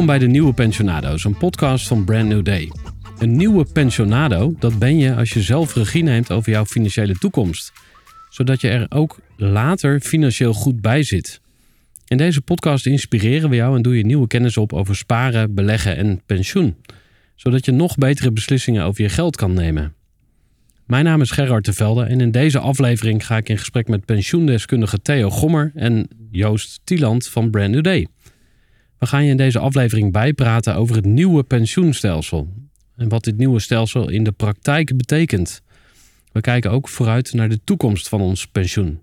Welkom bij de Nieuwe Pensionado's, een podcast van Brand New Day. Een nieuwe pensionado, dat ben je als je zelf regie neemt over jouw financiële toekomst. Zodat je er ook later financieel goed bij zit. In deze podcast inspireren we jou en doe je nieuwe kennis op over sparen, beleggen en pensioen. Zodat je nog betere beslissingen over je geld kan nemen. Mijn naam is Gerard de Velde en in deze aflevering ga ik in gesprek met pensioendeskundige Theo Gommer en Joost Tieland van Brand New Day. We gaan je in deze aflevering bijpraten over het nieuwe pensioenstelsel en wat dit nieuwe stelsel in de praktijk betekent. We kijken ook vooruit naar de toekomst van ons pensioen.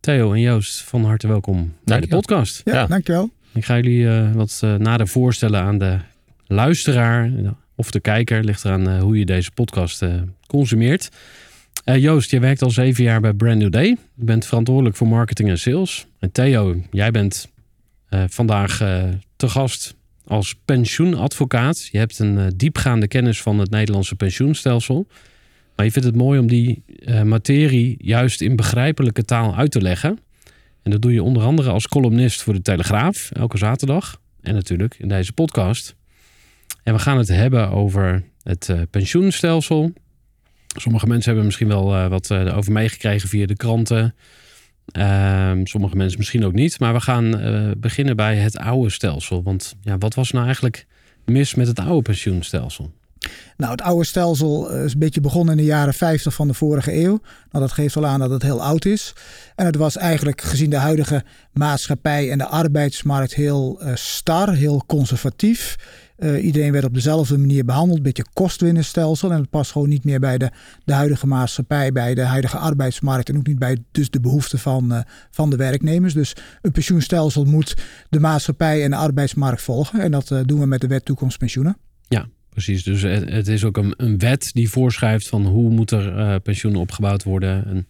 Theo en Joost, van harte welkom bij de podcast. Ja, Ja. dankjewel. Ik ga jullie eh, wat eh, nader voorstellen aan de luisteraar of de kijker. Ligt eraan eh, hoe je deze podcast eh, consumeert. Eh, Joost, je werkt al zeven jaar bij Brand New Day. Je bent verantwoordelijk voor marketing en sales. En Theo, jij bent eh, vandaag eh, gast als pensioenadvocaat. Je hebt een eh, diepgaande kennis van het Nederlandse pensioenstelsel. Maar je vindt het mooi om die eh, materie juist in begrijpelijke taal uit te leggen. En dat doe je onder andere als columnist voor de Telegraaf, elke zaterdag. En natuurlijk in deze podcast. En we gaan het hebben over het eh, pensioenstelsel. Sommige mensen hebben misschien wel wat over meegekregen via de kranten. Ehm, sommige mensen misschien ook niet. Maar we gaan eh, beginnen bij het oude stelsel. Want ja, wat was nou eigenlijk mis met het oude pensioenstelsel? Nou, het oude stelsel eh, is een beetje begonnen in de jaren 50 van de vorige eeuw. Nou, dat geeft wel aan dat het heel oud is. En het was eigenlijk gezien de huidige maatschappij en de arbeidsmarkt heel eh, star, heel conservatief. Eh, iedereen werd op dezelfde manier behandeld, een beetje kostwinnenstelsel. En het past gewoon niet meer bij de, de huidige maatschappij, bij de huidige arbeidsmarkt en ook niet bij dus de behoeften van, eh, van de werknemers. Dus een pensioenstelsel moet de maatschappij en de arbeidsmarkt volgen. En dat eh, doen we met de wet toekomstpensioenen. Precies, dus het, is ook een, een wet die voorschrijft van hoe moet er eh pensioen opgebouwd worden. En,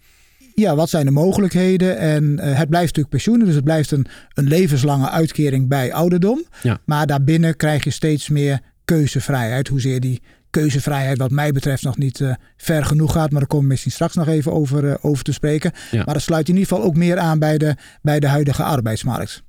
Ja, wat zijn de mogelijkheden? En eh, het blijft natuurlijk pensioenen, dus het blijft een, een levenslange uitkering bij ouderdom. Ja. Maar daarbinnen krijg je steeds meer keuzevrijheid. Hoezeer die keuzevrijheid wat mij betreft nog niet eh, ver genoeg gaat. Maar daar komen we misschien straks nog even over, eh, over te spreken. Ja. Maar dat sluit in ieder geval ook meer aan bij de, bij de huidige arbeidsmarkt.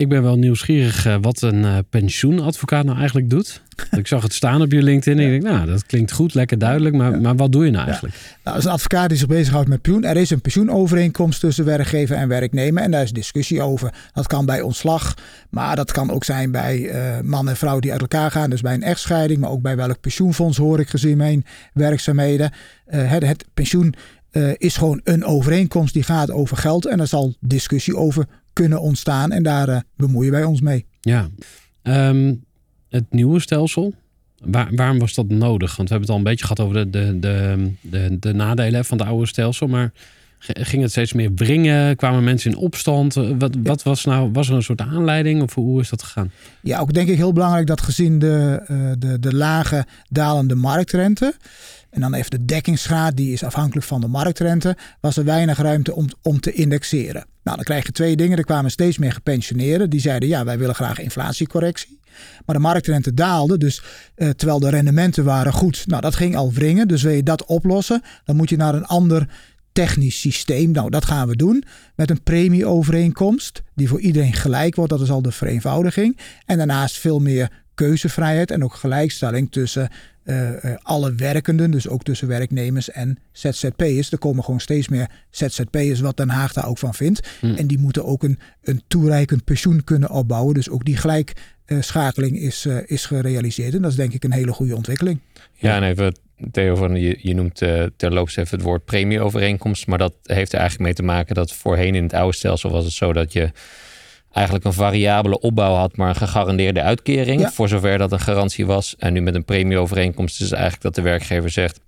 Ik ben wel nieuwsgierig eh, wat een eh, pensioenadvocaat nou eigenlijk doet. ik zag het staan op je LinkedIn en ik denk, nou, dat klinkt goed, lekker duidelijk. Maar, maar wat doe je nou eigenlijk? Nou, als een advocaat die zich bezighoudt met pensioen. Er is een pensioenovereenkomst tussen werkgever en werknemer. En daar is discussie over. Dat kan bij ontslag. Maar dat kan ook zijn bij eh, man en vrouw die uit elkaar gaan. Dus bij een echtscheiding. Maar ook bij welk pensioenfonds hoor ik gezien mijn werkzaamheden. Het, het pensioen is gewoon een overeenkomst die gaat over geld. En er zal discussie over kunnen ontstaan. En daar eh, bemoeien wij ons mee. Ja, Ehm, het nieuwe stelsel, waar, waarom was dat nodig? Want we hebben het al een beetje gehad over de, de, de, de, de nadelen van het oude stelsel. Maar ging het steeds meer wringen? Kwamen mensen in opstand? Eh, Wat, wat was nou, was er een soort aanleiding of hoe is dat gegaan? Ja, ook denk ik heel belangrijk dat gezien de, eh, de, de lage dalende marktrente. En dan even de dekkingsgraad, die is afhankelijk van de marktrente. Was er weinig ruimte om, om te indexeren. Nou, dan krijg je twee dingen. Er kwamen steeds meer gepensioneerden. Die zeiden, ja, wij willen graag inflatiecorrectie. Maar de marktrente daalde. Dus eh, terwijl de rendementen waren goed. Nou, dat ging al wringen. Dus wil je dat oplossen, dan moet je naar een ander technisch systeem. Nou, dat gaan we doen met een premieovereenkomst die voor iedereen gelijk wordt. Dat is al de vereenvoudiging. En daarnaast veel meer keuzevrijheid en ook gelijkstelling tussen eh, eh, alle werkenden, dus ook tussen werknemers en ZZP'ers. Er komen gewoon steeds meer ZZP'ers, wat Den Haag daar ook van vindt. Hmm. En die moeten ook een, een toereikend pensioen kunnen opbouwen. Dus ook die gelijkschakeling is, eh, is gerealiseerd. En dat is denk ik een hele goede ontwikkeling. Ja, en even Theo, van, je, je noemt eh, terloops even het woord premieovereenkomst. Maar dat heeft er eigenlijk mee te maken dat voorheen in het oude stelsel was het zo dat je eigenlijk een variabele opbouw had, maar een gegarandeerde uitkering. Ja. Voor zover dat een garantie was. En nu met een premieovereenkomst is eigenlijk dat de werkgever zegt.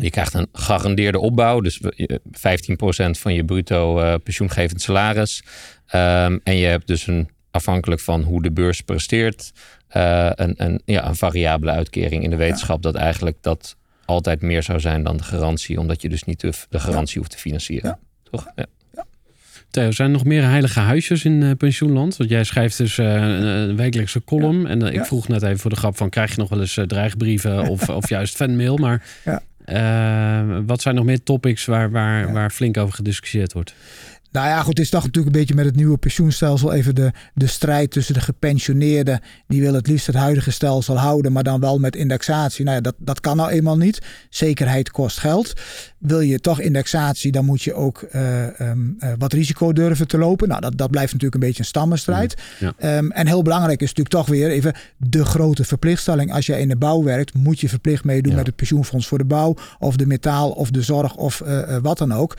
Je krijgt een gegarandeerde opbouw, dus we- je- 15% van je bruto eh, pensioengevend salaris. Ehm, en je hebt dus een, afhankelijk van hoe de beurs presteert, eh, een, een, ja, een variabele uitkering in de wetenschap dat eigenlijk dat altijd meer zou zijn dan de garantie, omdat je dus niet de, de garantie hoeft te financieren. Ja. Toch? Ja. Theo, zijn er nog meer heilige huisjes in eh, pensioenland? Want jij schrijft dus eh, een, wekelijkse column. En eh, ik vroeg net even voor de grap van... krijg je nog wel eens dreigbrieven of, of juist fanmail? Maar wat zijn nog meer topics waar, waar, Ja. waar flink over gediscussieerd wordt? Nou ja, goed, het is toch natuurlijk een beetje met het nieuwe pensioenstelsel even de, de strijd tussen de gepensioneerden. Die willen het liefst het huidige stelsel houden, maar dan wel met indexatie. Nou ja, dat, dat kan nou eenmaal niet. Zekerheid kost geld. Wil je toch indexatie, dan moet je ook uh, um, uh, wat risico durven te lopen. Nou, dat, dat blijft natuurlijk een beetje een stammenstrijd. Ja. Um, en heel belangrijk is natuurlijk toch weer even de grote verplichtstelling. Als jij in de bouw werkt, moet je verplicht meedoen Ja. met het pensioenfonds voor de bouw, of de metaal, of de zorg, of uh, wat dan ook.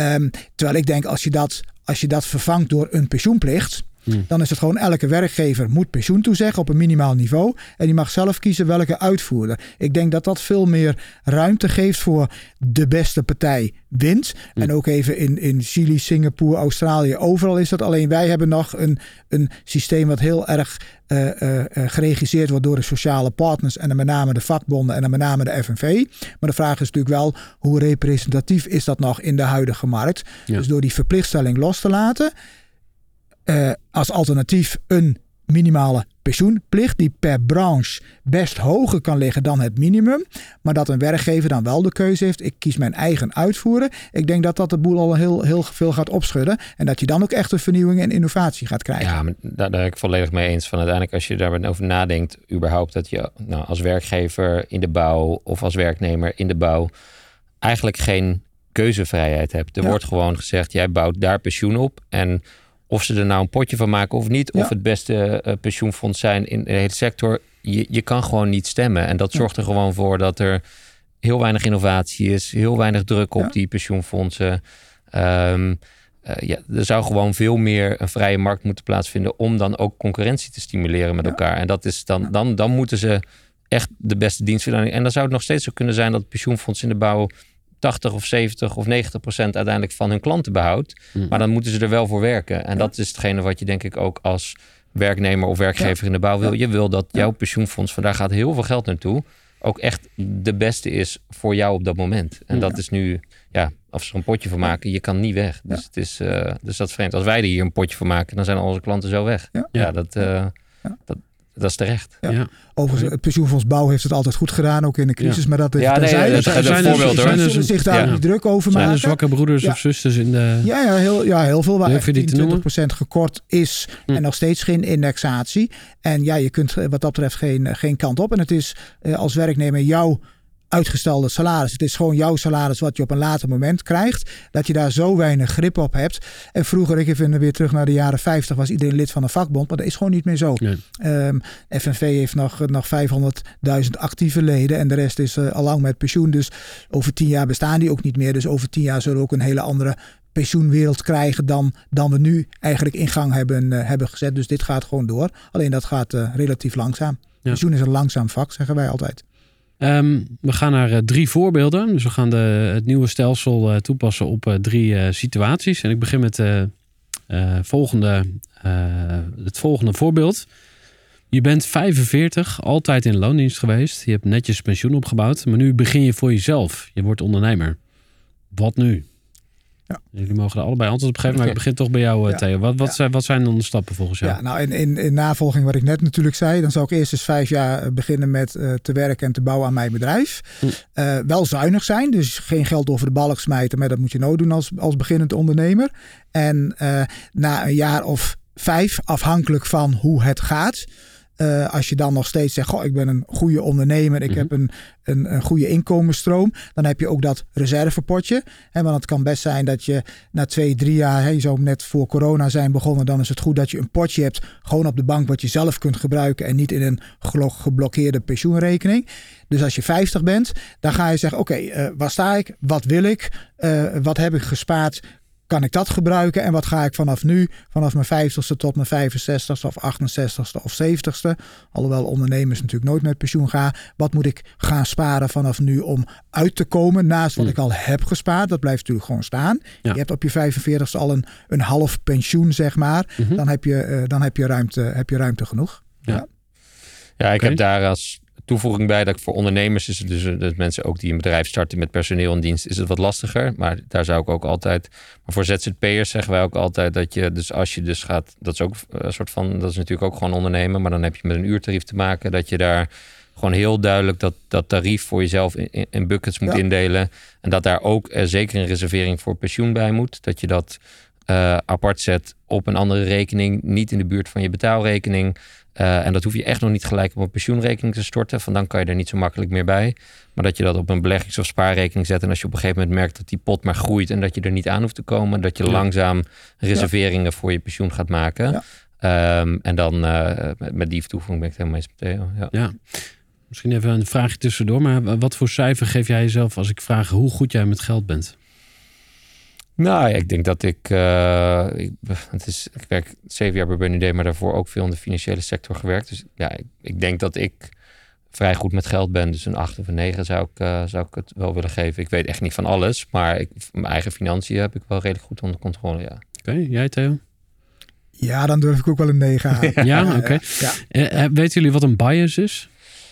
Um, terwijl ik denk, als je, dat, als je dat vervangt door een pensioenplicht. Hmm. Dan is het gewoon elke werkgever moet pensioen toezeggen op een minimaal niveau. En die mag zelf kiezen welke uitvoerder. Ik denk dat dat veel meer ruimte geeft voor de beste partij wint. Hmm. En ook even in, in Chili, Singapore, Australië, overal is dat. Alleen wij hebben nog een, een systeem wat heel erg uh, uh, geregisseerd wordt door de sociale partners. En dan met name de vakbonden en dan met name de FNV. Maar de vraag is natuurlijk wel, hoe representatief is dat nog in de huidige markt? Ja. Dus door die verplichtstelling los te laten uh, als alternatief een minimale pensioenplicht die per branche best hoger kan liggen dan het minimum, maar dat een werkgever dan wel de keuze heeft. Ik kies mijn eigen uitvoeren. Ik denk dat dat de boel al heel, heel veel gaat opschudden en dat je dan ook echt een vernieuwing en innovatie gaat krijgen. Ja, maar daar, daar ben ik volledig mee eens. Van uiteindelijk, als je daarover nadenkt, überhaupt dat je nou, als werkgever in de bouw of als werknemer in de bouw eigenlijk geen keuzevrijheid hebt. Er Ja. wordt gewoon gezegd, jij bouwt daar pensioen op en of ze er nou een potje van maken of niet, Ja. of het beste uh, pensioenfonds zijn in de hele sector, je, je kan gewoon niet stemmen. En dat zorgt er gewoon voor dat er heel weinig innovatie is, heel weinig druk op die pensioenfondsen. Um, uh, ja, er zou gewoon veel meer een vrije markt moeten plaatsvinden om dan ook concurrentie te stimuleren met Ja. elkaar. En dat is dan, dan, dan moeten ze echt de beste dienstverlening. En dan zou het nog steeds zo kunnen zijn dat het pensioenfonds in de bouw 80 of 70 of 90 procent uiteindelijk van hun klanten behoudt. Mm. Maar dan moeten ze er wel voor werken. En Ja. dat is hetgene wat je denk ik ook als werknemer of werkgever Ja. in de bouw wil. Je wil dat jouw pensioenfonds, van daar gaat heel veel geld naartoe, ook echt de beste is voor jou op dat moment. En dat is nu, ja, of ze er een potje van maken, je kan niet weg. Dus, het is, uh, dus dat is vreemd. Als wij er hier een potje van maken, dan zijn al onze klanten zo weg. Ja. Dat, uh, Ja. dat, dat is terecht. Ja. Ja. Overigens, het pensioenfonds bouw heeft het altijd goed gedaan, ook in de crisis. Ja. Maar dat is Ja, nee, terzijde. dat is een Zij- voorbeeld, Zijn er- zich daar niet druk over Zijn er maken. zwakke broeders of zusters in de... Ja, ja, heel, ja, heel veel waar Durf echt je die 10, te noemen? 20% gekort is Hm. en nog steeds geen indexatie. En ja, je kunt eh, wat dat betreft geen, eh, geen kant op. En het is eh, als werknemer jouw uitgestelde salaris. Het is gewoon jouw salaris wat je op een later moment krijgt. Dat je daar zo weinig grip op hebt. En vroeger, ik even weer terug naar de jaren 50, was iedereen lid van een vakbond. Maar dat is gewoon niet meer zo. Nee. Ehm, FNV heeft nog, nog 500.000 actieve leden en de rest is uh, al lang met pensioen. Dus over tien jaar bestaan die ook niet meer. Dus over tien jaar zullen we ook een hele andere pensioenwereld krijgen dan, dan we nu eigenlijk in gang hebben, uh, hebben gezet. Dus dit gaat gewoon door. Alleen dat gaat uh, relatief langzaam. Ja. Pensioen is een langzaam vak, zeggen wij altijd. Um, we gaan naar uh, drie voorbeelden. Dus we gaan de, het nieuwe stelsel uh, toepassen op uh, drie situaties. En ik begin met volgende, het volgende voorbeeld. Je bent 45, altijd in loondienst geweest. Je hebt netjes pensioen opgebouwd. Maar nu begin je voor jezelf. Je wordt ondernemer. Wat nu? Ja. Jullie mogen er allebei antwoord op geven, maar ik begin toch bij jou, ja. Theo. Wat, wat, zijn, wat zijn dan de stappen volgens jou? Ja, nou, in, in, in navolging wat ik net natuurlijk zei, dan zou ik eerst eens vijf jaar beginnen met uh, te werken en te bouwen aan mijn bedrijf. Hm. Uh, wel zuinig zijn, dus geen geld over de balk smijten, maar dat moet je nooit doen als, als beginnend ondernemer. En uh, na een jaar of vijf, afhankelijk van hoe het gaat. Uh, als je dan nog steeds zegt, goh, ik ben een goede ondernemer, ik mm -hmm. heb een, een, een, goede inkomensstroom, dan heb je ook dat reservepotje. Hè, want het kan best zijn dat je na twee, drie jaar, hè, je zou net voor corona zijn begonnen, dan is het goed dat je een potje hebt, gewoon op de bank wat je zelf kunt gebruiken en niet in een geblokkeerde pensioenrekening. Dus als je 50 bent, dan ga je zeggen, oké, okay, uh, waar sta ik, wat wil ik, uh, wat heb ik gespaard, kan ik dat gebruiken en wat ga ik vanaf nu, vanaf mijn 50ste tot mijn 65ste of 68ste of 70ste, alhoewel ondernemers natuurlijk nooit met pensioen gaan, wat moet ik gaan sparen vanaf nu om uit te komen naast wat Hmm. ik al heb gespaard, dat blijft natuurlijk gewoon staan. Ja. Je hebt op je 45ste al een, een half pensioen, zeg maar, Mm -hmm. dan, heb je, uh, dan heb, je ruimte, heb je ruimte genoeg. Ja, ja. ja ik okay. heb daar als toevoeging bij dat voor ondernemers is het dus dat mensen ook die een bedrijf starten met personeel in dienst is het wat lastiger. Maar daar zou ik ook altijd. Maar voor ZZP'ers zeggen wij ook altijd dat je dus als je dus gaat, dat is ook een soort van, dat is natuurlijk ook gewoon ondernemen, maar dan heb je met een uurtarief te maken dat je daar gewoon heel duidelijk dat, dat tarief voor jezelf in, in buckets moet Ja. indelen. En dat daar ook uh, zeker een reservering voor pensioen bij moet. Dat je dat eh, apart zet op een andere rekening, niet in de buurt van je betaalrekening. Eh, en dat hoef je echt nog niet gelijk op een pensioenrekening te storten, van dan kan je er niet zo makkelijk meer bij. Maar dat je dat op een beleggings- of spaarrekening zet en als je op een gegeven moment merkt dat die pot maar groeit en dat je er niet aan hoeft te komen, dat je Ja. langzaam reserveringen voor je pensioen gaat maken. Ja. Ehm, en dan eh, met, met die toevoeging ben ik het helemaal eens met Theo. Ja. Misschien even een vraagje tussendoor. Maar wat voor cijfer geef jij jezelf als ik vraag hoe goed jij met geld bent? Nou, ik denk dat ik, eh, ik. Het is, ik werk zeven jaar bij BND, maar daarvoor ook veel in de financiële sector gewerkt. Dus ja, ik, ik denk dat ik vrij goed met geld ben. Dus een 8 of een 9 zou ik, eh, zou ik het wel willen geven. Ik weet echt niet van alles, maar ik, mijn eigen financiën heb ik wel redelijk goed onder controle. Ja. Oké, jij Theo? Ja, dan durf ik ook wel een 9 aan. Ja, oké. Ja. Eh, weten jullie wat een bias is?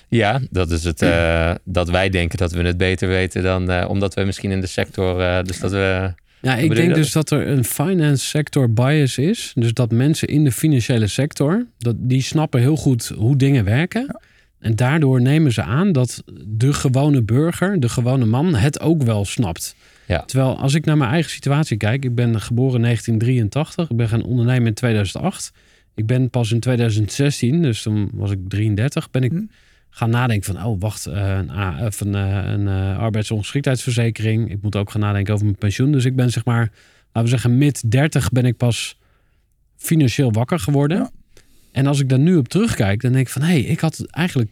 Ja, dat is het. eh, dat wij denken dat we het beter weten dan eh, omdat we misschien in de sector. eh, dus dat we. Ja, ik denk dus dat er een finance sector bias is. Dus dat mensen in de financiële sector, dat, die snappen heel goed hoe dingen werken. En daardoor nemen ze aan dat de gewone burger, de gewone man, het ook wel snapt. Ja. Terwijl als ik naar mijn eigen situatie kijk, ik ben geboren in 1983, ik ben gaan ondernemen in 2008. Ik ben pas in 2016, dus toen was ik 33, ben ik Hm. Gaan nadenken van, oh wacht, eh, een, A- of een, eh, een eh, arbeidsongeschiktheidsverzekering. Ik moet ook gaan nadenken over mijn pensioen. Dus ik ben zeg maar, laten we zeggen, mid 30 ben ik pas financieel wakker geworden. Ja. En als ik daar nu op terugkijk, dan denk ik van, hé, hey, ik had eigenlijk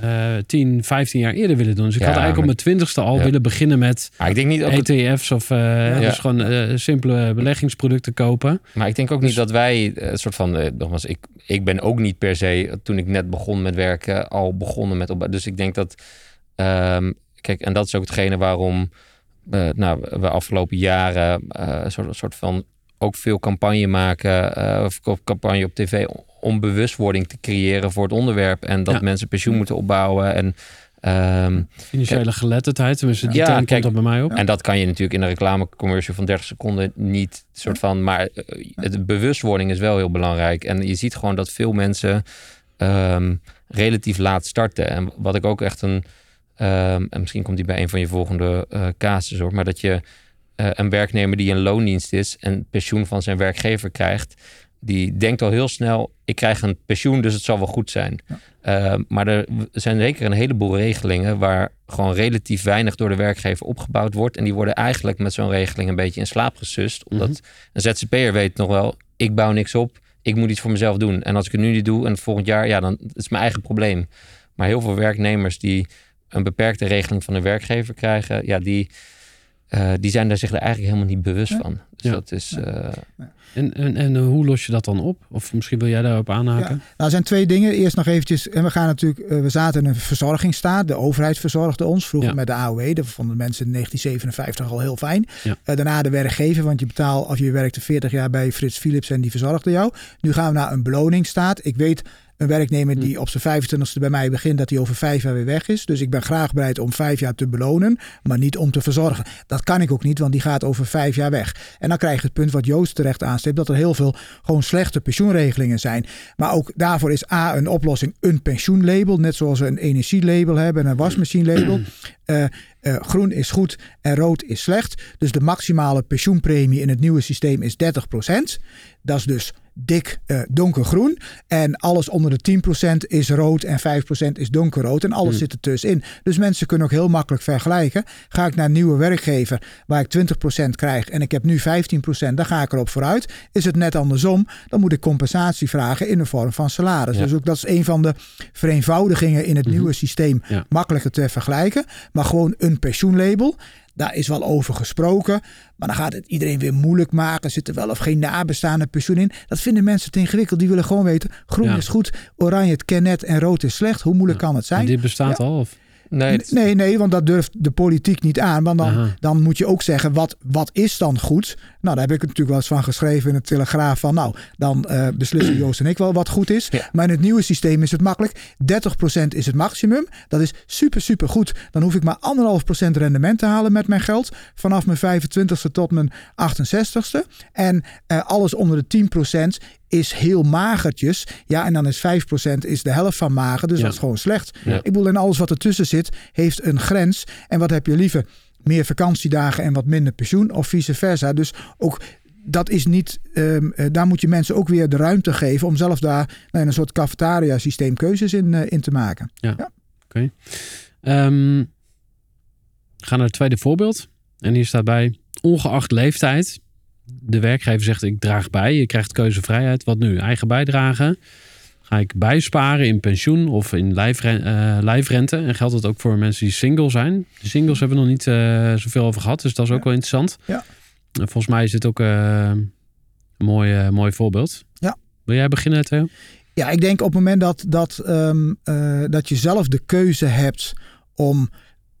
eh 10, 15 jaar eerder willen doen. Dus ik Ja, had eigenlijk op mijn twintigste al Ja. willen beginnen met ik denk niet ook. ETF's of eh, dus gewoon eh, simpele beleggingsproducten kopen. Maar ik denk ook Dus- niet dat wij eh, een soort van, eh, nogmaals, ik, ik ben ook niet per se, eh, toen ik net begon met werken, al begonnen met. Dus ik denk dat, ehm, kijk, en dat is ook hetgene waarom eh, nou, we afgelopen jaren eh, een soort, soort van ook veel campagne maken, eh, of campagne op tv, om bewustwording te creëren voor het onderwerp. En dat Ja. mensen pensioen moeten opbouwen. En ehm, Financiële geletterdheid, tenminste die Ja, term kijk, komt er bij mij op. En dat kan je natuurlijk in een reclamecommercial van 30 seconden niet soort van. Maar eh, de bewustwording is wel heel belangrijk. En je ziet gewoon dat veel mensen ehm, relatief laat starten. En wat ik ook echt een. ehm, en misschien komt die bij een van je volgende eh casussen hoor. Maar dat je eh, een werknemer die een loondienst is en pensioen van zijn werkgever krijgt. Die denkt al heel snel, ik krijg een pensioen, dus het zal wel goed zijn. Uh, maar er zijn zeker een heleboel regelingen waar gewoon relatief weinig door de werkgever opgebouwd wordt. En die worden eigenlijk met zo'n regeling een beetje in slaap gesust. Omdat Mhm. een ZZP'er weet nog wel, ik bouw niks op, ik moet iets voor mezelf doen. En als ik het nu niet doe en het volgend jaar, ja, dan is het mijn eigen probleem. Maar heel veel werknemers die een beperkte regeling van de werkgever krijgen, ja, die, uh, die zijn daar zich er eigenlijk helemaal niet bewust van. Dus Ja. dat is. Uh, En, en, en hoe los je dat dan op? Of misschien wil jij daarop aanhaken? Ja. Nou, er zijn twee dingen. Eerst nog eventjes, en we gaan natuurlijk, uh, we zaten in een verzorgingsstaat. De overheid verzorgde ons vroeger Ja. met de AOW. Dat vonden mensen in 1957 al heel fijn. Ja. Uh, daarna de werkgever, want je betaalt als je werkte 40 jaar bij Frits Philips en die verzorgde jou. Nu gaan we naar een beloningsstaat. Ik weet een werknemer Hm. die op zijn 25ste bij mij begint, dat hij over vijf jaar weer weg is. Dus ik ben graag bereid om vijf jaar te belonen, maar niet om te verzorgen. Dat kan ik ook niet, want die gaat over vijf jaar weg. En dan krijg je het punt wat Joost terecht aanstipt, dat er heel veel gewoon slechte pensioenregelingen zijn. Maar ook daarvoor is A een oplossing een pensioenlabel, net zoals we een energielabel hebben en een wasmachinelabel. Uh, uh, groen is goed en rood is slecht. Dus de maximale pensioenpremie in het nieuwe systeem is 30%. Dat is dus dik uh, donkergroen. En alles onder de 10% is rood en 5% is donkerrood. En alles Hmm. zit er tussenin. Dus mensen kunnen ook heel makkelijk vergelijken. Ga ik naar een nieuwe werkgever waar ik 20% krijg en ik heb nu 15%, dan ga ik erop vooruit. Is het net andersom, dan moet ik compensatie vragen in de vorm van salaris. Ja. Dus ook dat is een van de vereenvoudigingen in het Mhm. nieuwe systeem. Ja. Makkelijker te vergelijken. Maar gewoon een pensioenlabel. Daar is wel over gesproken. Maar dan gaat het iedereen weer moeilijk maken. Zit er wel of geen nabestaande pensioen in? Dat vinden mensen te ingewikkeld. Die willen gewoon weten. Groen Ja. is goed, oranje het ken net en rood is slecht. Hoe moeilijk kan het zijn? En dit bestaat al? Of? Nee, Nee, nee, want dat durft de politiek niet aan. Want dan, Aha. dan moet je ook zeggen, wat, wat is dan goed? Nou, daar heb ik natuurlijk wel eens van geschreven in het Telegraaf. Van nou, dan eh, beslissen Joost en ik wel wat goed is. Ja. Maar in het nieuwe systeem is het makkelijk. 30% is het maximum. Dat is super, super goed. Dan hoef ik maar 1,5% rendement te halen met mijn geld. Vanaf mijn 25ste tot mijn 68ste. En eh, alles onder de 10% is heel magertjes. Ja, en dan is 5% is de helft van mager. Dus Ja. dat is gewoon slecht. Ja. Ik bedoel, en alles wat ertussen zit, heeft een grens. En wat heb je liever? Meer vakantiedagen en wat minder pensioen of vice versa. Dus ook dat is niet, um, daar moet je mensen ook weer de ruimte geven om zelf daar nou, een soort cafetaria systeem keuzes in, uh, in te maken. Ja, ja. oké. Okay. Um, ga naar het tweede voorbeeld. En hier staat bij, ongeacht leeftijd, de werkgever zegt ik draag bij, je krijgt keuzevrijheid. Wat nu? Eigen bijdrage. Ga ik bijsparen in pensioen of in lijfrente, uh, lijfrente? En geldt dat ook voor mensen die single zijn? De singles hebben we nog niet uh, zoveel over gehad, dus dat is ook wel interessant. Ja. Volgens mij is dit ook uh, een mooi, mooi voorbeeld. Ja. Wil jij beginnen, Theo? Ja, ik denk op het moment dat, dat, um, dat je zelf de keuze hebt om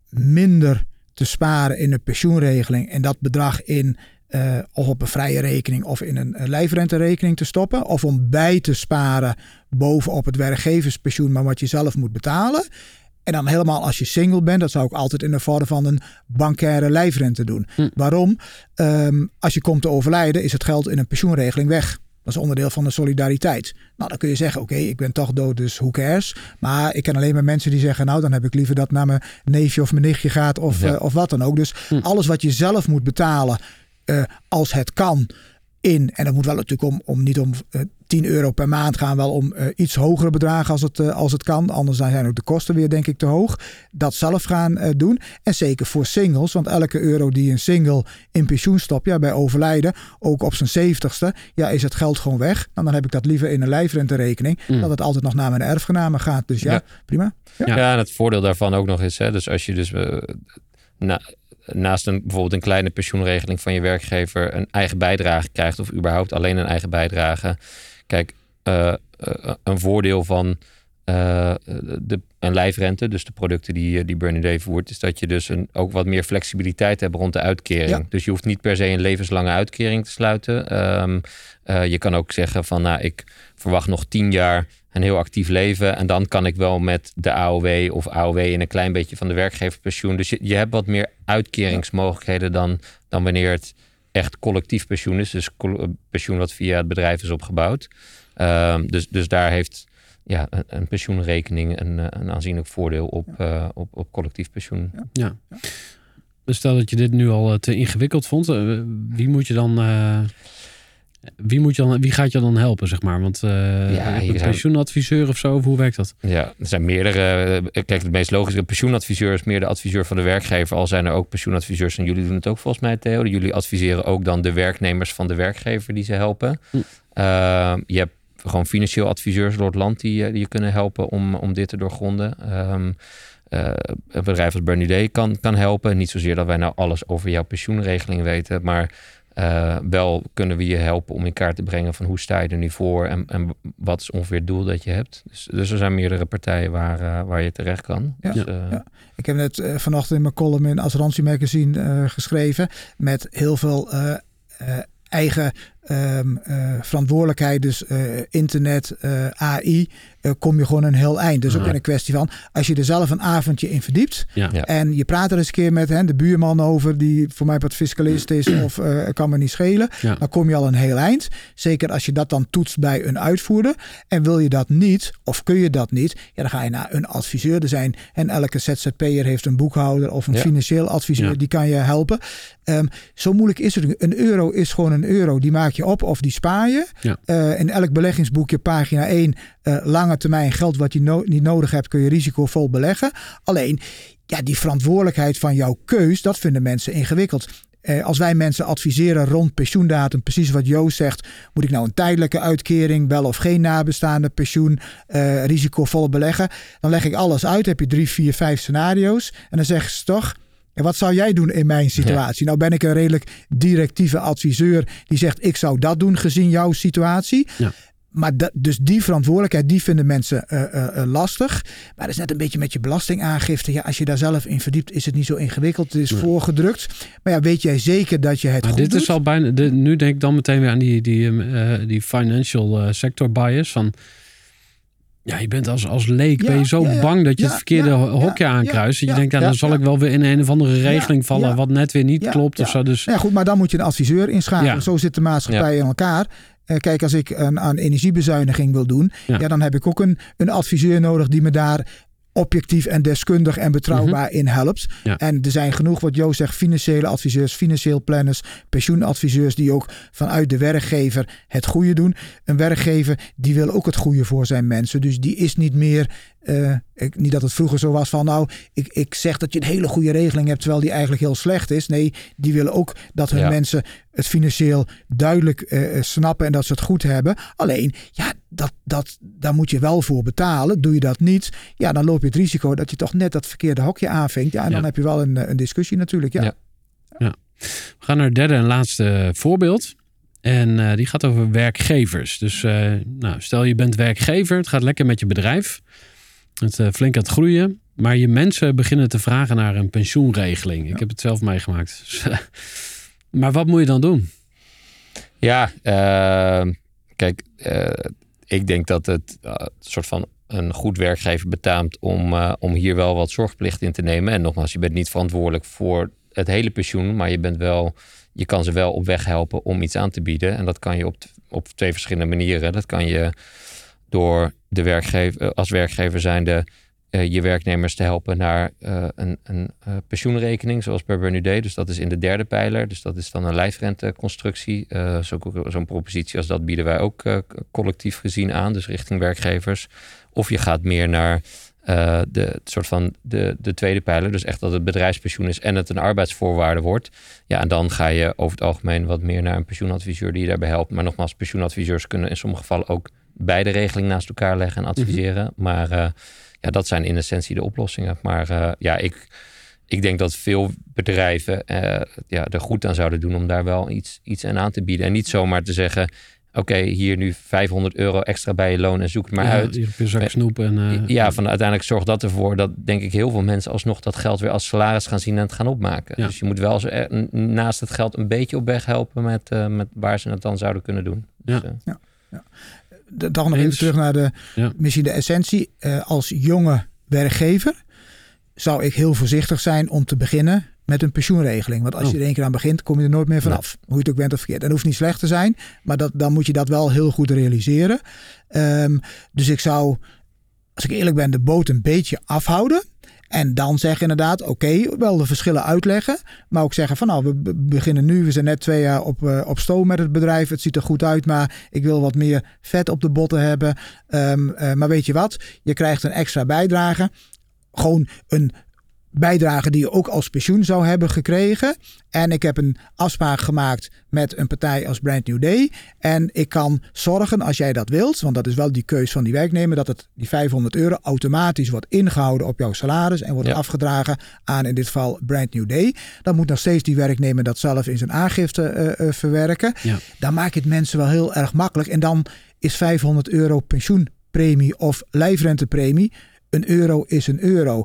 minder te sparen in een pensioenregeling en dat bedrag in uh, of op een vrije rekening of in een, lijfrenterekening te stoppen. Of om bij te sparen bovenop het werkgeverspensioen, maar wat je zelf moet betalen. En dan helemaal als je single bent, dat zou ik altijd in de vorm van een bankaire lijfrente doen. Hm. Waarom? Um, als je komt te overlijden, is het geld in een pensioenregeling weg. Dat is onderdeel van de solidariteit. Nou, dan kun je zeggen, oké, okay, ik ben toch dood, dus who cares? Maar ik ken alleen maar mensen die zeggen, nou, dan heb ik liever dat naar mijn neefje of mijn nichtje gaat of, ja. uh, of wat dan ook. Dus hm. alles wat je zelf moet betalen, uh, als het kan in, en dat moet wel natuurlijk om, om niet om uh, 10 euro per maand gaan, wel om uh, iets hogere bedragen als het, als het kan. Anders zijn ook de kosten weer denk ik te hoog. Dat zelf gaan doen. En zeker voor singles, want elke euro die een single in pensioen stopt, ja, bij overlijden, ook op zijn zeventigste, ja, is het geld gewoon weg. En dan heb ik dat liever in een lijfrenterekening, mm. dat het altijd nog naar mijn erfgenamen gaat. Dus ja, ja. prima. Ja. ja. en het voordeel daarvan ook nog is, hè, dus als je dus na, naast een, bijvoorbeeld een kleine pensioenregeling van je werkgever een eigen bijdrage krijgt of überhaupt alleen een eigen bijdrage. Kijk, uh, uh, een voordeel van uh, de, een lijfrente, dus de producten die, die Bernie Day voert, is dat je dus een, ook wat meer flexibiliteit hebt rond de uitkering. Ja. Dus je hoeft niet per se een levenslange uitkering te sluiten. Um, je kan ook zeggen van, nou, ik verwacht nog tien jaar een heel actief leven. En dan kan ik wel met de AOW of AOW in een klein beetje van de werkgeverspensioen. Dus je, je hebt wat meer uitkeringsmogelijkheden dan, dan wanneer het echt collectief pensioen is. Dus pensioen wat via het bedrijf is opgebouwd. Um, dus, dus daar heeft ja, een, een pensioenrekening een, een aanzienlijk voordeel op, uh, op, op collectief pensioen. Ja. ja. Dus stel dat je dit nu al te ingewikkeld vond. Wie moet je dan... Uh wie, moet je dan, wie gaat je dan helpen, zeg maar? Want uh, ja, een pensioenadviseur of zo, of hoe werkt dat? Ja, er zijn meerdere. Kijk, het meest logische pensioenadviseur is meer de adviseur van de werkgever. Al zijn er ook pensioenadviseurs en jullie doen het ook volgens mij, Theo. Jullie adviseren ook dan de werknemers van de werkgever die ze helpen. Hm. Uh, je hebt gewoon financieel adviseurs door het land die, die je kunnen helpen om, om dit te doorgronden. Um, uh, een bedrijf als Bernie kan, kan helpen. Niet zozeer dat wij nou alles over jouw pensioenregeling weten, maar uh, wel kunnen we je helpen om in kaart te brengen van hoe sta je er nu voor en, en wat is ongeveer het doel dat je hebt. Dus, dus er zijn meerdere partijen waar, uh, waar je terecht kan. Ja, dus, uh, ja. Ik heb net vanochtend in mijn column in Assurantie Magazine geschreven met heel veel eigen um, verantwoordelijkheid, dus internet, AI, kom je gewoon een heel eind. Dus ook in een kwestie van, als je er zelf een avondje in verdiept en je praat er eens een keer met hè, de buurman over, die voor mij wat fiscalist is of uh, kan me niet schelen, dan kom je al een heel eind. Zeker als je dat dan toetst bij een uitvoerder. En wil je dat niet, of kun je dat niet, ja, dan ga je naar een adviseur. Er zijn, en elke ZZP'er heeft een boekhouder of een financieel adviseur, die kan je helpen. Um, zo moeilijk is het. Een euro is gewoon een euro. Die maak je op of die spaar je. Uh, in elk beleggingsboekje, pagina 1, uh, lange termijn geld wat je no niet nodig hebt, kun je risicovol beleggen. Alleen, ja, die verantwoordelijkheid van jouw keus, dat vinden mensen ingewikkeld. Uh, als wij mensen adviseren rond pensioendatum, precies wat Joost zegt, moet ik nou een tijdelijke uitkering, wel of geen nabestaande pensioen, uh, risicovol beleggen, dan leg ik alles uit. Heb je drie, vier, vijf scenario's en dan zeggen ze toch, en wat zou jij doen in mijn situatie? Ja. Nou ben ik een redelijk directieve adviseur die zegt ik zou dat doen gezien jouw situatie. Ja. Maar dat, dus die verantwoordelijkheid, die vinden mensen uh, uh, lastig. Maar dat is net een beetje met je belastingaangifte. Ja, als je daar zelf in verdiept, is het niet zo ingewikkeld. Het is nee. voorgedrukt. Maar ja, weet jij zeker dat je het maar goed dit doet? is al bijna. Nu denk ik dan meteen weer aan die, die, uh, die financial sector bias. Van ja, je bent als, als leek ja, ben je zo ja, ja. bang dat je het verkeerde hokje aankruist. je denkt, ja, dan zal ik wel weer in een of andere regeling vallen wat net weer niet klopt. Of zo. Dus... Ja, goed, maar dan moet je een adviseur inschakelen. Zo zit de maatschappij in elkaar. Uh, kijk, als ik een, aan energiebezuiniging wil doen, ja. dan heb ik ook een, een adviseur nodig die me daar objectief en deskundig en betrouwbaar in helpt. Ja. En er zijn genoeg, wat Joost zegt, financiële adviseurs, financieel planners, pensioenadviseurs die ook vanuit de werkgever het goede doen. Een werkgever die wil ook het goede voor zijn mensen. Dus die is niet meer, eh, ik, niet dat het vroeger zo was van nou, ik, ik zeg dat je een hele goede regeling hebt terwijl die eigenlijk heel slecht is. Nee, die willen ook dat hun Ja. mensen het financieel duidelijk eh, eh, snappen en dat ze het goed hebben. Alleen, ja, dat, dat, daar moet je wel voor betalen. Doe je dat niet, ja, dan loop je het risico dat je toch net dat verkeerde hokje aanvinkt. Ja, en dan heb je wel een, een discussie natuurlijk. Ja. Ja. We gaan naar het derde en laatste voorbeeld. En die gaat over werkgevers. Dus nou, stel je bent werkgever, het gaat lekker met je bedrijf. Het eh, flink aan het groeien. Maar je mensen beginnen te vragen naar een pensioenregeling. Ik heb het zelf meegemaakt. Maar wat moet je dan doen? Ja, eh, kijk, eh, ik denk dat het een soort van een goed werkgever betaamt om, om hier wel wat zorgplicht in te nemen. En nogmaals, je bent niet verantwoordelijk voor het hele pensioen, maar je bent wel, je kan ze wel op weg helpen om iets aan te bieden. En dat kan je op, op twee verschillende manieren. Dat kan je door de werkgever, eh, als werkgever zijnde eh, je werknemers te helpen naar eh, een, een eh, pensioenrekening, zoals bij Bernudet. Dus dat is in de derde pijler. Dus dat is dan een lijfrenteconstructie. Eh, zo- Zo'n propositie als dat bieden wij ook collectief gezien aan, dus richting werkgevers. Of je gaat meer naar de soort van de, de tweede pijler. Dus echt dat het bedrijfspensioen is en het een arbeidsvoorwaarde wordt. Ja, en dan ga je over het algemeen wat meer naar een pensioenadviseur die je daarbij helpt. Maar nogmaals, pensioenadviseurs kunnen in sommige gevallen ook beide regelingen naast elkaar leggen en adviseren. Maar eh, ja, dat zijn in essentie de oplossingen. Maar eh, ja, ik, ik denk dat veel bedrijven eh, ja, er goed aan zouden doen om daar wel iets, iets aan aan te bieden. En niet zomaar te zeggen, oké, hier nu 500 euro extra bij je loon en zoek het maar Ja, uit. hier heb je zak snoep en... Ja, van uiteindelijk zorgt dat ervoor dat denk ik heel veel mensen alsnog dat geld weer als salaris gaan zien en het gaan opmaken. Ja. Dus je moet wel ze er- naast het geld een beetje op weg helpen met, eh, met waar ze het dan zouden kunnen doen. Dus, Ja. eh, Dan nog even terug naar de, Ja. misschien de essentie. Eh, als jonge werkgever zou ik heel voorzichtig zijn om te beginnen met een pensioenregeling. Want als Oh. je er één keer aan begint, kom je er nooit meer vanaf. Hoe je het ook bent of verkeerd. En dat hoeft niet slecht te zijn, maar dat, dan moet je dat wel heel goed realiseren. Ehm, dus ik zou, als ik eerlijk ben, de boot een beetje afhouden. En dan zeggen inderdaad, oké, wel de verschillen uitleggen. Maar ook zeggen van nou, we be- beginnen nu. We zijn net twee jaar op, eh, op stoom met het bedrijf. Het ziet er goed uit, maar ik wil wat meer vet op de botten hebben. Ehm, eh, maar weet je wat? Je krijgt een extra bijdrage. Gewoon een bijdrage die je ook als pensioen zou hebben gekregen. En ik heb een afspraak gemaakt met een partij als Brand New Day. En ik kan zorgen, als jij dat wilt, want dat is wel die keus van die werknemer, dat het die 500 euro automatisch wordt ingehouden op jouw salaris en wordt Ja. afgedragen aan in dit geval Brand New Day. Dan moet nog steeds die werknemer dat zelf in zijn aangifte eh, eh, verwerken. Ja. Dan maak je het mensen wel heel erg makkelijk. En dan is 500 euro pensioenpremie of lijfrentepremie. Een euro is een euro.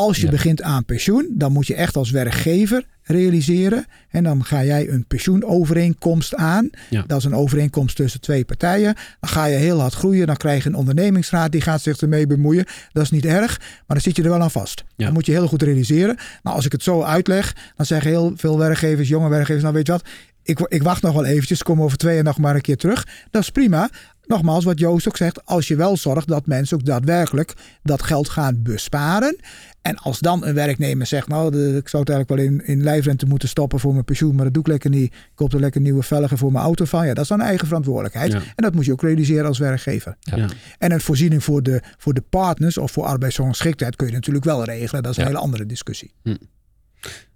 Als je Ja. begint aan pensioen, dan moet je echt als werkgever realiseren. En dan ga jij een pensioenovereenkomst aan. Ja. Dat is een overeenkomst tussen twee partijen. Dan ga je heel hard groeien. Dan krijg je een ondernemingsraad die gaat zich ermee bemoeien. Dat is niet erg, maar dan zit je er wel aan vast. Ja. Dat moet je heel goed realiseren. Nou, als ik het zo uitleg, dan zeggen heel veel werkgevers, jonge werkgevers, nou weet je wat, ik, ik wacht nog wel eventjes, kom over twee jaar nog maar een keer terug. Dat is prima. Nogmaals, wat Joost ook zegt, als je wel zorgt dat mensen ook daadwerkelijk dat geld gaan besparen. En als dan een werknemer zegt, nou, de- ik zou het eigenlijk wel in, in lijfrente moeten stoppen voor mijn pensioen, maar dat doe ik lekker niet. Ik koop er lekker nieuwe velgen voor mijn auto van. Ja, dat is dan eigen verantwoordelijkheid. Ja. En dat moet je ook realiseren als werkgever. Ja. Ja. En een voorziening voor de, voor de partners of voor arbeidsongeschiktheid kun je natuurlijk wel regelen. Dat is een Ja. hele andere discussie.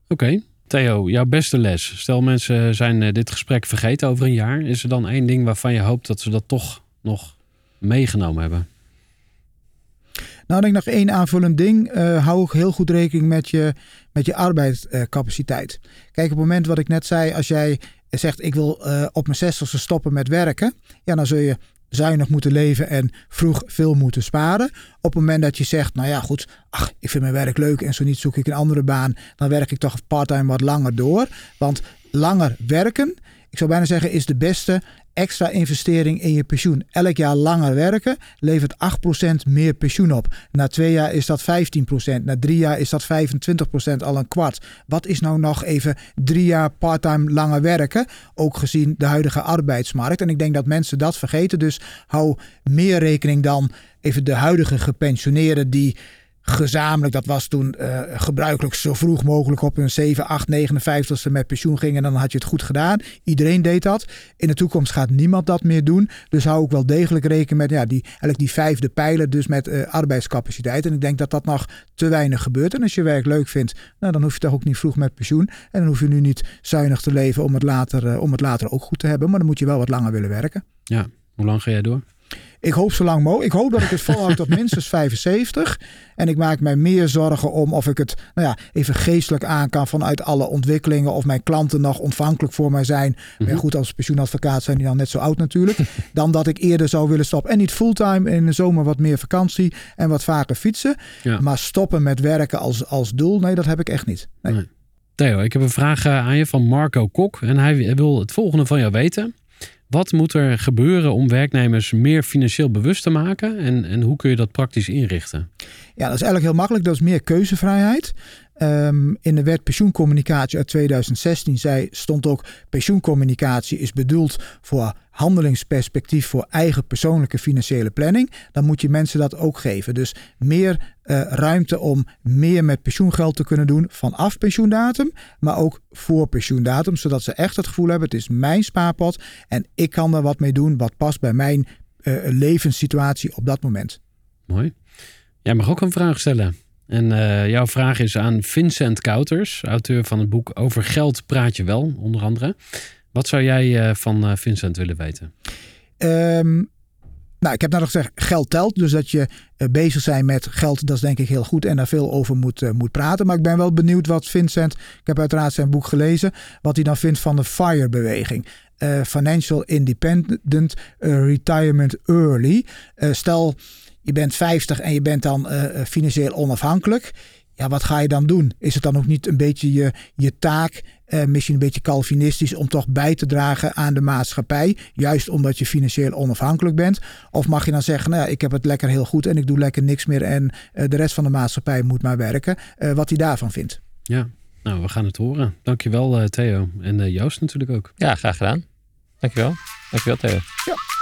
Oké. Theo, jouw beste les. Stel mensen zijn eh, dit gesprek vergeten over een jaar. Is er dan één ding waarvan je hoopt dat ze dat toch nog meegenomen hebben? Nou, denk ik nog één aanvullend ding. Eh, hou ook heel goed rekening met je, met je arbeidscapaciteit. Kijk, op het moment wat ik net zei, als jij zegt ik wil eh, op mijn zestigste stoppen met werken, ja, dan zul je zuinig moeten leven en vroeg veel moeten sparen. Op het moment dat je zegt, nou ja, goed, ach, ik vind mijn werk leuk en zo niet zoek ik een andere baan, dan werk ik toch part-time wat langer door. Want langer werken, ik zou bijna zeggen, is de beste extra investering in je pensioen. Elk jaar langer werken levert 8% meer pensioen op. Na twee jaar is dat 15%. Na drie jaar is dat 25% al een kwart. Wat is nou nog even drie jaar parttime langer werken? Ook gezien de huidige arbeidsmarkt. En ik denk dat mensen dat vergeten. Dus hou meer rekening dan even de huidige gepensioneerden die gezamenlijk, dat was toen uh, gebruikelijk zo vroeg mogelijk op hun 7, 8, 59 ze met pensioen gingen. En dan had je het goed gedaan. Iedereen deed dat. In de toekomst gaat niemand dat meer doen. Dus hou ik wel degelijk rekening met ja, die, eigenlijk die vijfde pijler, dus met uh, arbeidscapaciteit. En ik denk dat dat nog te weinig gebeurt. En als je werk leuk vindt, nou, dan hoef je toch ook niet vroeg met pensioen. En dan hoef je nu niet zuinig te leven om het later, uh, om het later ook goed te hebben. Maar dan moet je wel wat langer willen werken. Ja, hoe lang ga jij door? Ik hoop zo lang mogelijk. Ik hoop dat ik het volhoud tot minstens 75. En ik maak mij meer zorgen om of ik het nou ja, even geestelijk aan kan vanuit alle ontwikkelingen. Of mijn klanten nog ontvankelijk voor mij zijn. Mm -hmm. goed, als pensioenadvocaat zijn die dan net zo oud natuurlijk. dan dat ik eerder zou willen stoppen. En niet fulltime, in de zomer wat meer vakantie en wat vaker fietsen. Ja. Maar stoppen met werken als, als doel, nee, dat heb ik echt niet. Nee. Nee. Theo, ik heb een vraag aan je van Marco Kok. En hij wil het volgende van jou weten. Wat moet er gebeuren om werknemers meer financieel bewust te maken? En, en hoe kun je dat praktisch inrichten? Ja, dat is eigenlijk heel makkelijk. Dat is meer keuzevrijheid. Um, in de wet pensioencommunicatie uit 2016 zei, stond ook pensioencommunicatie is bedoeld voor handelingsperspectief voor eigen persoonlijke financiële planning. Dan moet je mensen dat ook geven. Dus meer uh, ruimte om meer met pensioengeld te kunnen doen vanaf pensioendatum, maar ook voor pensioendatum, zodat ze echt het gevoel hebben: het is mijn spaarpot en ik kan er wat mee doen wat past bij mijn uh, levenssituatie op dat moment. Mooi. Jij mag ook een vraag stellen. En uh, jouw vraag is aan Vincent Kouters, auteur van het boek Over geld praat je wel, onder andere. Wat zou jij uh, van uh, Vincent willen weten? Um, nou, ik heb net al gezegd, geld telt. Dus dat je bezig zijn met geld, dat is denk ik heel goed. En daar veel over moet, moet praten. Maar ik ben wel benieuwd wat Vincent, ik heb uiteraard zijn boek gelezen, wat hij dan vindt van de FIRE-beweging. Financial Independent Retirement Early. stel, je bent 50 en je bent dan uh, financieel onafhankelijk. Ja, wat ga je dan doen? Is het dan ook niet een beetje je, je taak, uh, misschien een beetje Calvinistisch, om toch bij te dragen aan de maatschappij, juist omdat je financieel onafhankelijk bent? Of mag je dan zeggen, nou ja, ik heb het lekker heel goed en ik doe lekker niks meer en uh, de rest van de maatschappij moet maar werken? Uh, wat hij daarvan vindt. Ja, nou, we gaan het horen. Dankjewel Theo en Joost natuurlijk ook. Ja, graag gedaan. Dankjewel. Dankjewel Theo. Ja.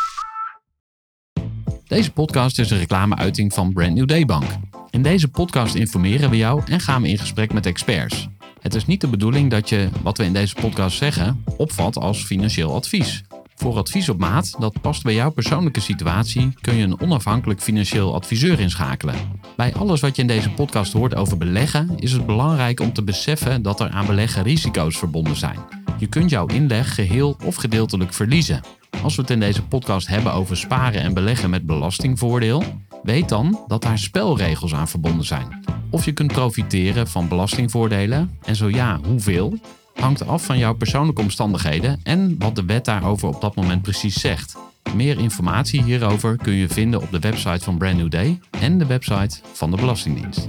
Deze podcast is een reclameuiting van Brand New Day Bank. In deze podcast informeren we jou en gaan we in gesprek met experts. Het is niet de bedoeling dat je wat we in deze podcast zeggen opvat als financieel advies. Voor advies op maat dat past bij jouw persoonlijke situatie kun je een onafhankelijk financieel adviseur inschakelen. Bij alles wat je in deze podcast hoort over beleggen is het belangrijk om te beseffen dat er aan beleggen risico's verbonden zijn. Je kunt jouw inleg geheel of gedeeltelijk verliezen. Als we het in deze podcast hebben over sparen en beleggen met belastingvoordeel, weet dan dat daar spelregels aan verbonden zijn. Of je kunt profiteren van belastingvoordelen en zo ja, hoeveel, hangt af van jouw persoonlijke omstandigheden en wat de wet daarover op dat moment precies zegt. Meer informatie hierover kun je vinden op de website van Brand New Day en de website van de Belastingdienst.